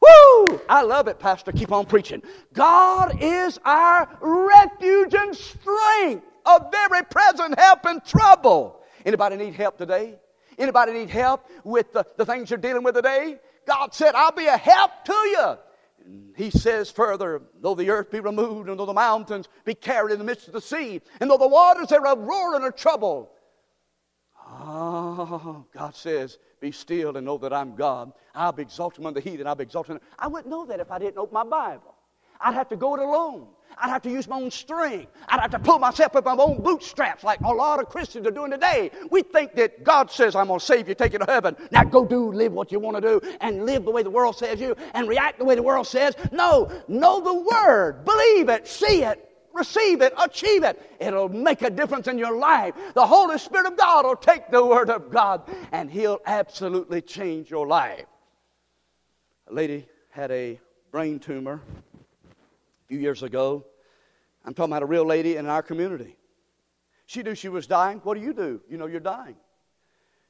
Woo! I love it, Pastor. Keep on preaching. God is our refuge and strength, a very present help in trouble. Anybody need help today? Anybody need help with the, the things you're dealing with today? God said, I'll be a help to you. He says further, though the earth be removed, and though the mountains be carried in the midst of the sea, and though the waters thereof roar and are troubled. Oh, God says, Be still and know that I'm God. I'll be exalted among the heathen. I'll be exalted. I wouldn't know that if I didn't open my Bible. I'd have to go it alone. I'd have to use my own strength. I'd have to pull myself up my own bootstraps like a lot of Christians are doing today. We think that God says, I'm going to save you, take you to heaven. Now go do, live what you want to do, and live the way the world says you, and react the way the world says. No, know the Word. Believe it, see it, receive it, achieve it. It'll make a difference in your life. The Holy Spirit of God will take the Word of God, and He'll absolutely change your life. A lady had a brain tumor few years ago. I'm talking about a real lady in our community. She knew she was dying. What do you do? You know you're dying.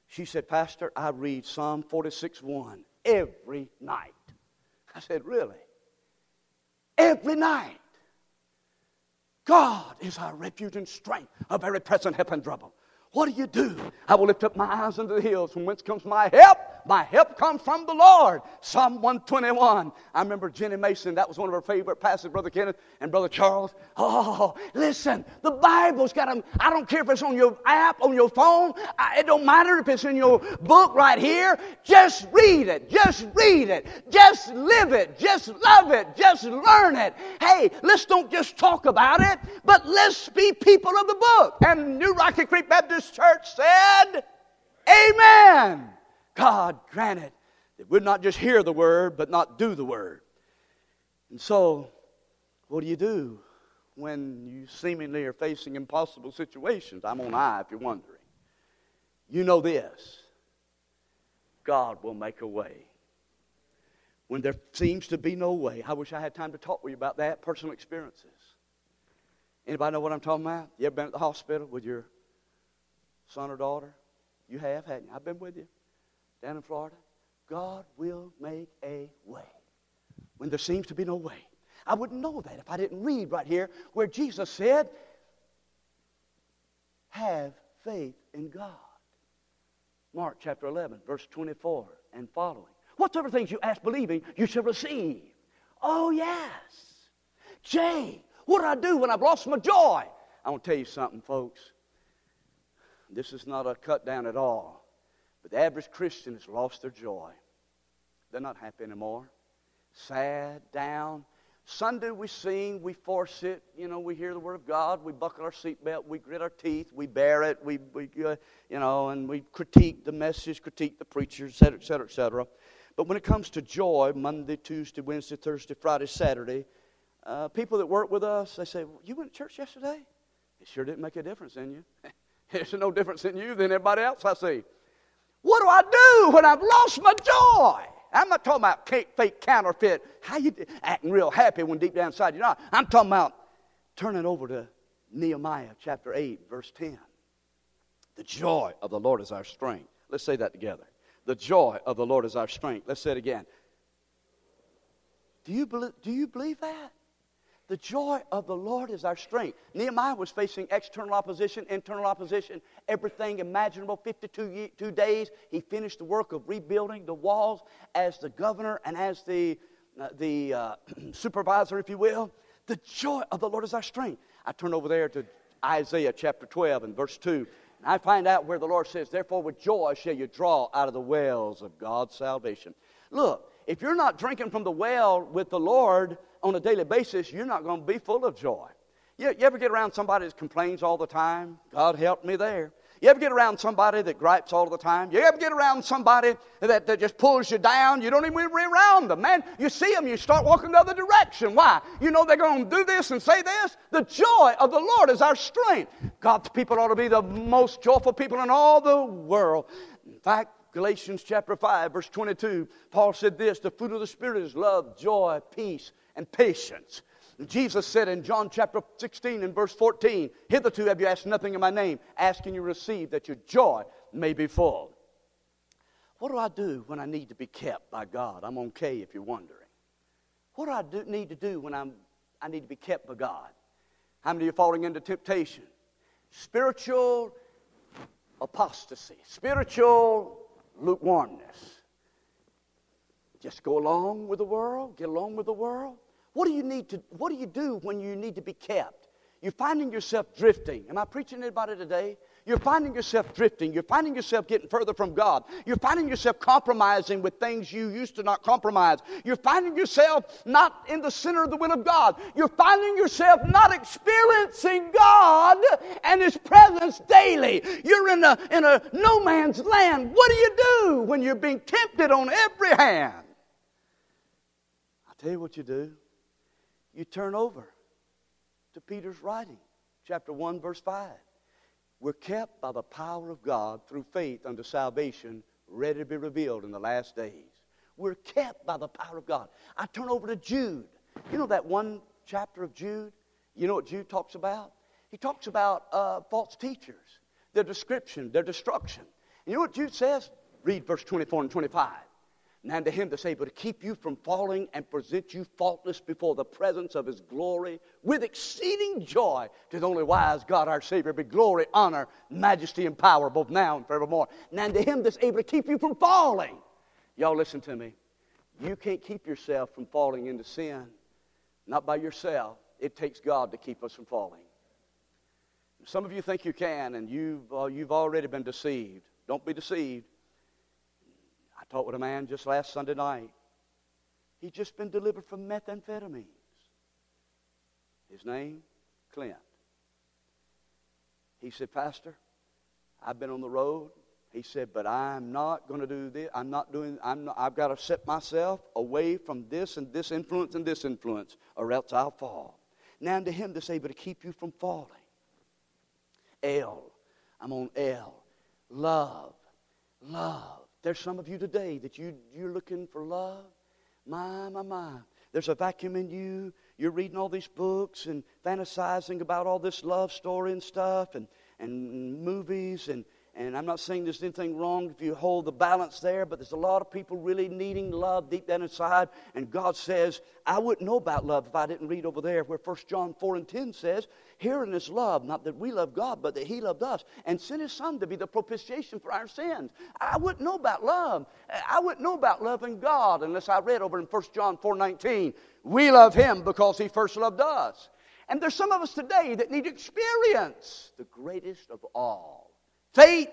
She said, Pastor, I read Psalm 46 1 every night. I said, Really? Every night. God is our refuge and strength, a very present help in trouble. What do you do? I will lift up my eyes unto the hills, from whence comes my help. My help comes from the Lord. Psalm 121. I remember Jenny Mason, that was one of her favorite passages, Brother Kenneth and Brother Charles. Oh, listen, the Bible's got them. I don't care if it's on your app, on your phone. I, it don't matter if it's in your book right here. Just read it. Just read it. Just live it. Just love it. Just learn it. Hey, let's don't just talk about it, but let's be people of the book. And New Rocky Creek Baptist Church said, Amen. God granted that we'd not just hear the word, but not do the word. And so, what do you do when you seemingly are facing impossible situations? I'm on I if you're wondering. You know this God will make a way. When there seems to be no way, I wish I had time to talk with you about that, personal experiences. Anybody know what I'm talking about? You ever been at the hospital with your son or daughter? You have, hadn't you? I've been with you down in Florida, God will make a way when there seems to be no way. I wouldn't know that if I didn't read right here where Jesus said, Have faith in God. Mark chapter 11, verse 24 and following. Whatsoever things you ask believing, you shall receive. Oh, yes. Jay, what do I do when I've lost my joy? I want to tell you something, folks. This is not a cut down at all. But the average Christian has lost their joy. They're not happy anymore. Sad, down. Sunday we sing, we force it. You know, we hear the Word of God, we buckle our seatbelt, we grit our teeth, we bear it, we, we uh, you know, and we critique the message, critique the preacher, et cetera, et cetera, et cetera. But when it comes to joy, Monday, Tuesday, Wednesday, Thursday, Friday, Saturday, uh, people that work with us, they say, well, You went to church yesterday? It sure didn't make a difference in you. There's no difference in you than everybody else I see. What do I do when I've lost my joy? I'm not talking about fake counterfeit, how you acting real happy when deep down inside you're not. I'm talking about turning over to Nehemiah chapter 8, verse 10. The joy of the Lord is our strength. Let's say that together. The joy of the Lord is our strength. Let's say it again. Do you believe, do you believe that? The joy of the Lord is our strength. Nehemiah was facing external opposition, internal opposition, everything imaginable. 52 two days, he finished the work of rebuilding the walls as the governor and as the, uh, the uh, supervisor, if you will. The joy of the Lord is our strength. I turn over there to Isaiah chapter 12 and verse 2. And I find out where the Lord says, Therefore, with joy shall you draw out of the wells of God's salvation. Look, if you're not drinking from the well with the Lord, on a daily basis, you're not going to be full of joy. You, you ever get around somebody that complains all the time? God help me there. You ever get around somebody that gripes all the time? You ever get around somebody that, that just pulls you down? You don't even be around them, man. You see them, you start walking the other direction. Why? You know they're going to do this and say this. The joy of the Lord is our strength. God's people ought to be the most joyful people in all the world. In fact, Galatians chapter 5, verse 22, Paul said this The fruit of the Spirit is love, joy, peace, and patience. Jesus said in John chapter 16 and verse 14, Hitherto have you asked nothing in my name, asking you receive that your joy may be full. What do I do when I need to be kept by God? I'm K if you're wondering. What do I do, need to do when I'm, I need to be kept by God? How many are falling into temptation? spiritual apostasy, spiritual lukewarmness. Just go along with the world, get along with the world. What do you need to what do you do when you need to be kept? You're finding yourself drifting. Am I preaching anybody today? You're finding yourself drifting. You're finding yourself getting further from God. You're finding yourself compromising with things you used to not compromise. You're finding yourself not in the center of the will of God. You're finding yourself not experiencing God and His presence daily. You're in a, in a no man's land. What do you do when you're being tempted on every hand? I'll tell you what you do. You turn over to Peter's writing, chapter 1, verse 5. We're kept by the power of God through faith unto salvation, ready to be revealed in the last days. We're kept by the power of God. I turn over to Jude. You know that one chapter of Jude? You know what Jude talks about? He talks about uh, false teachers, their description, their destruction. You know what Jude says? Read verse 24 and 25 and to him that's able to keep you from falling and present you faultless before the presence of his glory with exceeding joy to the only wise God our Savior be glory, honor, majesty, and power both now and forevermore. And to him that's able to keep you from falling. Y'all listen to me. You can't keep yourself from falling into sin, not by yourself. It takes God to keep us from falling. Some of you think you can, and you've, uh, you've already been deceived. Don't be deceived talked with a man just last Sunday night. He'd just been delivered from methamphetamines. His name, Clint. He said, Pastor, I've been on the road. He said, but I'm not going to do this. I'm not doing, I'm not, I've got to set myself away from this and this influence and this influence, or else I'll fall. Now to him that's able to keep you from falling. L. I'm on L. Love. Love. There's some of you today that you, you're looking for love. My, my, my. There's a vacuum in you. You're reading all these books and fantasizing about all this love story and stuff and, and movies and, and I'm not saying there's anything wrong if you hold the balance there, but there's a lot of people really needing love deep down inside. And God says, I wouldn't know about love if I didn't read over there where 1 John 4 and 10 says, Herein is love, not that we love God, but that He loved us and sent His Son to be the propitiation for our sins. I wouldn't know about love. I wouldn't know about loving God unless I read over in 1 John 4 19, We love Him because He first loved us. And there's some of us today that need experience the greatest of all faith,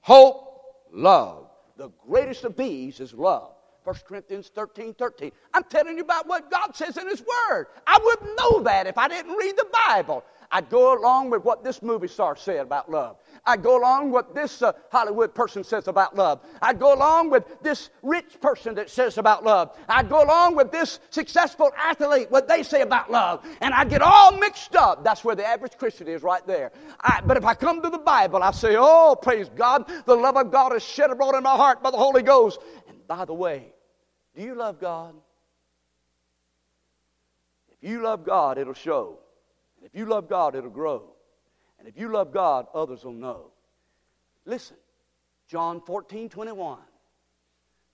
hope, love. The greatest of these is love. 1 Corinthians 13 13. I'm telling you about what God says in His Word. I wouldn't know that if I didn't read the Bible. I'd go along with what this movie star said about love. I'd go along with this uh, Hollywood person says about love. I'd go along with this rich person that says about love. I'd go along with this successful athlete, what they say about love. And I'd get all mixed up. That's where the average Christian is right there. I, but if I come to the Bible, I say, oh, praise God, the love of God is shed abroad in my heart by the Holy Ghost. And by the way, do you love God? If you love God, it'll show. And if you love God, it'll grow. And if you love God, others will know. Listen, John 14, 21.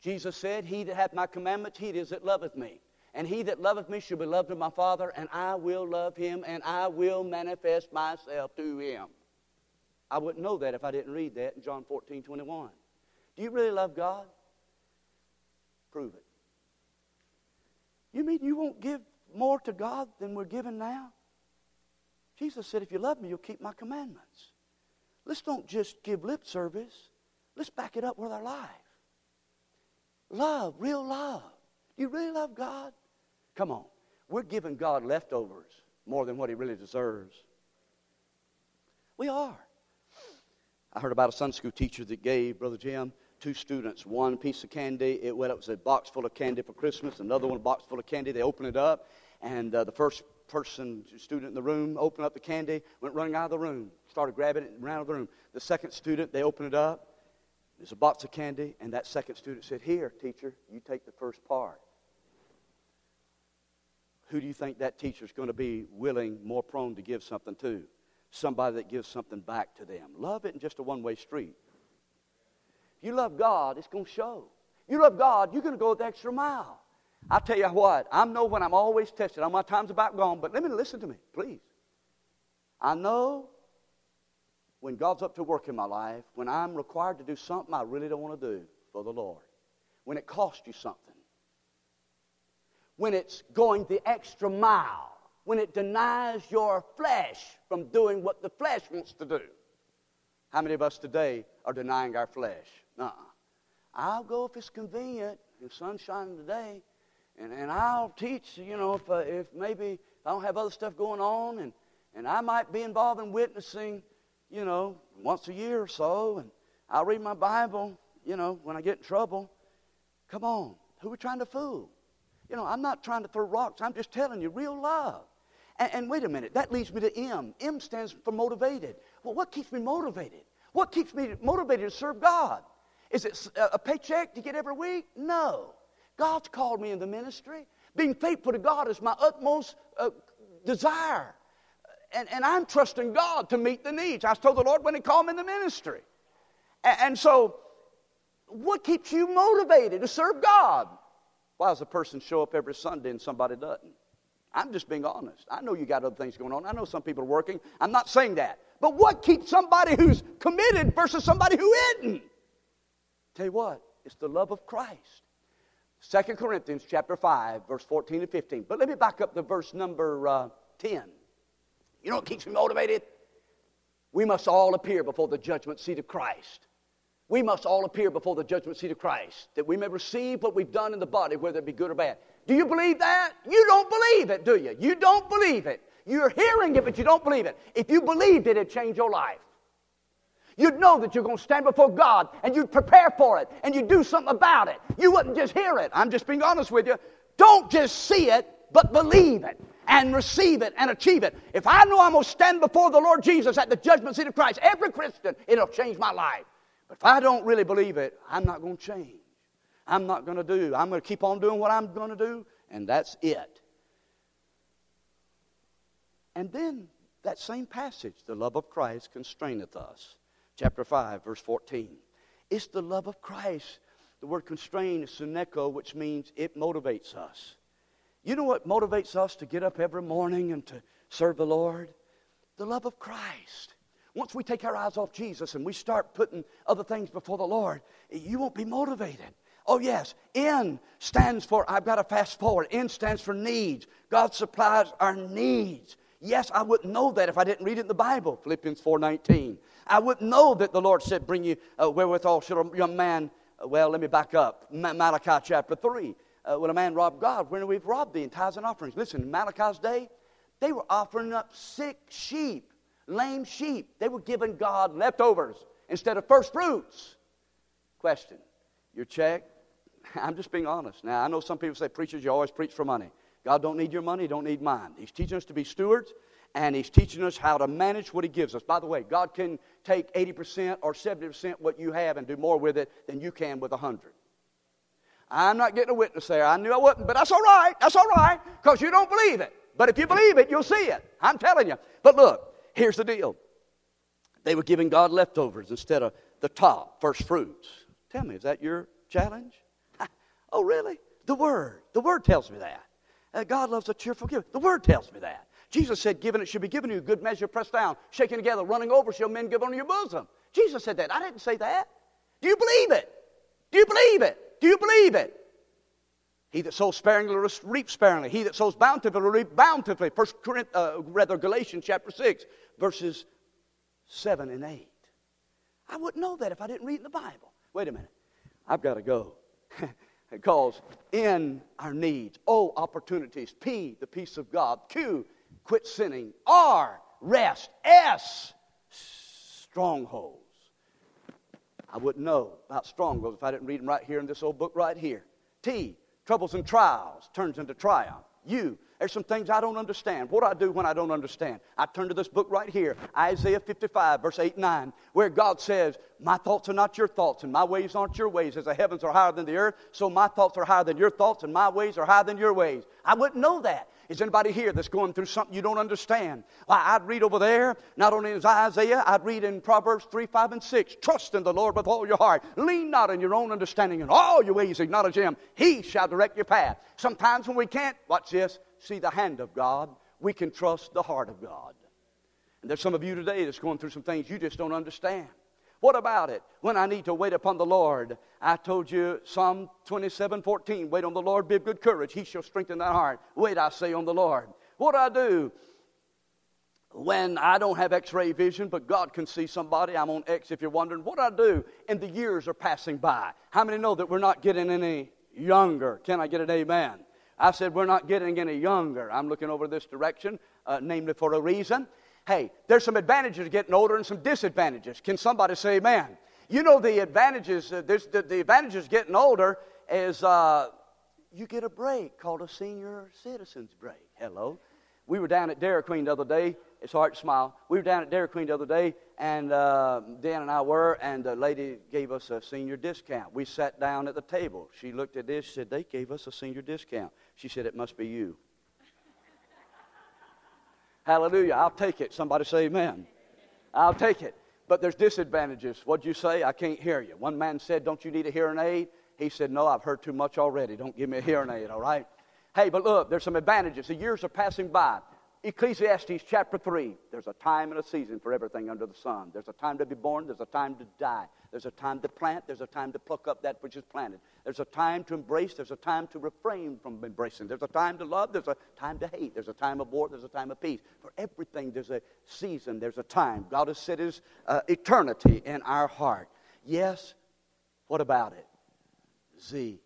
Jesus said, He that hath my commandments, he it is that loveth me. And he that loveth me shall be loved of my Father, and I will love him, and I will manifest myself to him. I wouldn't know that if I didn't read that in John 14, 21. Do you really love God? Prove it. You mean you won't give more to God than we're given now? Jesus said, If you love me, you'll keep my commandments. Let's don't just give lip service, let's back it up with our life. Love, real love. Do you really love God? Come on. We're giving God leftovers more than what he really deserves. We are. I heard about a Sunday school teacher that gave Brother Jim two students one piece of candy. It, well, it was a box full of candy for Christmas, another one a box full of candy. They opened it up, and uh, the first person, student in the room, opened up the candy, went running out of the room, started grabbing it and ran out of the room. The second student, they opened it up. There's a box of candy, and that second student said, Here, teacher, you take the first part. Who do you think that teacher is going to be willing, more prone to give something to? Somebody that gives something back to them. Love isn't just a one way street. If you love God, it's going to show. You love God, you're going to go the extra mile. I tell you what, I know when I'm always tested. Know my time's about gone, but let me listen to me, please. I know when God's up to work in my life, when I'm required to do something I really don't want to do for the Lord, when it costs you something, when it's going the extra mile, when it denies your flesh from doing what the flesh wants to do. How many of us today are denying our flesh? uh I'll go if it's convenient, if sun's shining today, and, and I'll teach, you know, if, uh, if maybe if I don't have other stuff going on, and, and I might be involved in witnessing, you know, once a year or so, and I'll read my Bible, you know, when I get in trouble. Come on, who are we trying to fool? You know, I'm not trying to throw rocks. I'm just telling you real love. And, and, wait a minute, that leads me to M. M stands for motivated. Well, what keeps me motivated? What keeps me motivated to serve God? Is it a paycheck to get every week? No. God's called me in the ministry. Being faithful to God is my utmost uh, desire. And, and I'm trusting God to meet the needs. I told the Lord when He called me in the ministry. And, and so, what keeps you motivated to serve God? Why does a person show up every Sunday and somebody doesn't? I'm just being honest. I know you got other things going on. I know some people are working. I'm not saying that. But what keeps somebody who's committed versus somebody who isn't? Tell you what, it's the love of Christ. 2 Corinthians chapter 5, verse 14 and 15. But let me back up to verse number uh, 10. You know what keeps me motivated? We must all appear before the judgment seat of Christ. We must all appear before the judgment seat of Christ, that we may receive what we've done in the body, whether it be good or bad. Do you believe that? You don't believe it, do you? You don't believe it. You're hearing it, but you don't believe it. If you believed it, it'd change your life. You'd know that you're going to stand before God and you'd prepare for it and you'd do something about it. You wouldn't just hear it. I'm just being honest with you. Don't just see it, but believe it and receive it and achieve it. If I know I'm going to stand before the Lord Jesus at the judgment seat of Christ, every Christian, it'll change my life. But if I don't really believe it, I'm not going to change. I'm not going to do. I'm going to keep on doing what I'm going to do, and that's it. And then that same passage, the love of Christ constraineth us. Chapter 5, verse 14. It's the love of Christ. The word constrain is synecho, which means it motivates us. You know what motivates us to get up every morning and to serve the Lord? The love of Christ. Once we take our eyes off Jesus and we start putting other things before the Lord, you won't be motivated. Oh, yes. N stands for, I've got to fast forward. N stands for needs. God supplies our needs. Yes, I wouldn't know that if I didn't read it in the Bible, Philippians 4.19. I wouldn't know that the Lord said, bring you uh, wherewithal should a young man, uh, well, let me back up. Malachi chapter 3. Uh, when a man robbed God, when we've robbed thee in tithes and offerings. Listen, in Malachi's day, they were offering up sick sheep, lame sheep. They were giving God leftovers instead of first fruits. Question Your check? I'm just being honest. Now, I know some people say, preachers, you always preach for money. God don't need your money, don't need mine. He's teaching us to be stewards, and He's teaching us how to manage what He gives us. By the way, God can take 80% or 70% what you have and do more with it than you can with 100. I'm not getting a witness there. I knew I wouldn't, but that's all right. That's all right, because you don't believe it. But if you believe it, you'll see it. I'm telling you. But look, here's the deal. They were giving God leftovers instead of the top, first fruits. Tell me, is that your challenge? oh, really? The Word. The Word tells me that. Uh, God loves a cheerful giver. The Word tells me that. Jesus said, Given it should be given to you, good measure, pressed down, shaken together, running over, shall men give on your bosom. Jesus said that. I didn't say that. Do you believe it? Do you believe it? Do you believe it? He that sows sparingly reaps sparingly. He that sows bountifully reaps bountifully. First Corinthians, uh, rather Galatians chapter six, verses seven and eight. I wouldn't know that if I didn't read in the Bible. Wait a minute. I've got to go. because in our needs, O, opportunities, P, the peace of God, Q, quit sinning, R, rest, S, strongholds. I wouldn't know about strongholds if I didn't read them right here in this old book right here. T, troubles and trials turns into triumph. U, there's some things I don't understand. What do I do when I don't understand? I turn to this book right here, Isaiah 55, verse 8 and 9, where God says, My thoughts are not your thoughts, and my ways aren't your ways. As the heavens are higher than the earth, so my thoughts are higher than your thoughts, and my ways are higher than your ways. I wouldn't know that. Is anybody here that's going through something you don't understand? I'd read over there, not only in Isaiah, I'd read in Proverbs 3, 5, and 6. Trust in the Lord with all your heart. Lean not in your own understanding. In all your ways acknowledge Him. He shall direct your path. Sometimes when we can't, watch this, see the hand of God, we can trust the heart of God. And there's some of you today that's going through some things you just don't understand. What about it? When I need to wait upon the Lord, I told you Psalm 27 14, wait on the Lord, be of good courage. He shall strengthen thy heart. Wait, I say, on the Lord. What do I do? When I don't have x ray vision, but God can see somebody, I'm on X if you're wondering, what do I do? And the years are passing by. How many know that we're not getting any younger? Can I get an amen? I said, We're not getting any younger. I'm looking over this direction, uh, namely for a reason. Hey, there's some advantages to getting older and some disadvantages. Can somebody say amen? You know, the advantages, uh, the, the advantages getting older is uh, you get a break called a senior citizens break. Hello. We were down at Dairy Queen the other day. It's hard to smile. We were down at Dairy Queen the other day, and uh, Dan and I were, and the lady gave us a senior discount. We sat down at the table. She looked at this, She said, They gave us a senior discount. She said, It must be you. Hallelujah. I'll take it. Somebody say amen. I'll take it. But there's disadvantages. What'd you say? I can't hear you. One man said, Don't you need a hearing aid? He said, No, I've heard too much already. Don't give me a hearing aid, all right? Hey, but look, there's some advantages. The years are passing by. Ecclesiastes chapter 3. There's a time and a season for everything under the sun. There's a time to be born, there's a time to die. There's a time to plant, there's a time to pluck up that which is planted. There's a time to embrace, there's a time to refrain from embracing. There's a time to love, there's a time to hate. There's a time of war, there's a time of peace. For everything, there's a season, there's a time. God has set His uh, eternity in our heart. Yes, what about it? Z.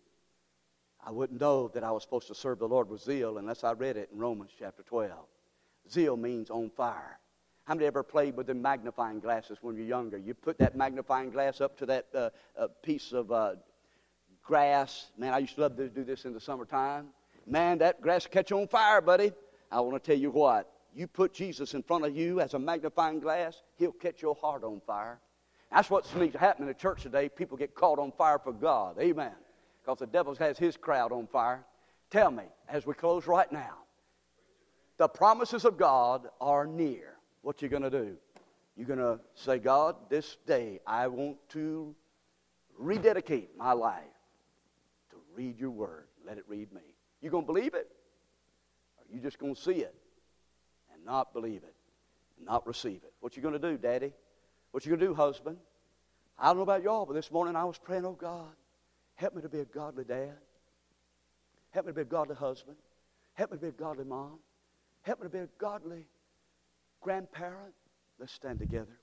I wouldn't know that I was supposed to serve the Lord with zeal unless I read it in Romans chapter 12. Zeal means on fire. How many ever played with the magnifying glasses when you're younger? You put that magnifying glass up to that uh, uh, piece of uh, grass. Man, I used to love to do this in the summertime. Man, that grass catch on fire, buddy. I want to tell you what. You put Jesus in front of you as a magnifying glass, he'll catch your heart on fire. That's what's needs to happen in the church today. People get caught on fire for God. Amen. Because the devil has his crowd on fire. Tell me, as we close right now, the promises of God are near. What you going to do? You're going to say, God, this day I want to rededicate my life to read your word. Let it read me. You going to believe it? Or you just going to see it and not believe it and not receive it? What you going to do, Daddy? What you going to do, husband? I don't know about y'all, but this morning I was praying, oh God, help me to be a godly dad. Help me to be a godly husband. Help me to be a godly mom. Help me to be a godly grandparent. Let's stand together.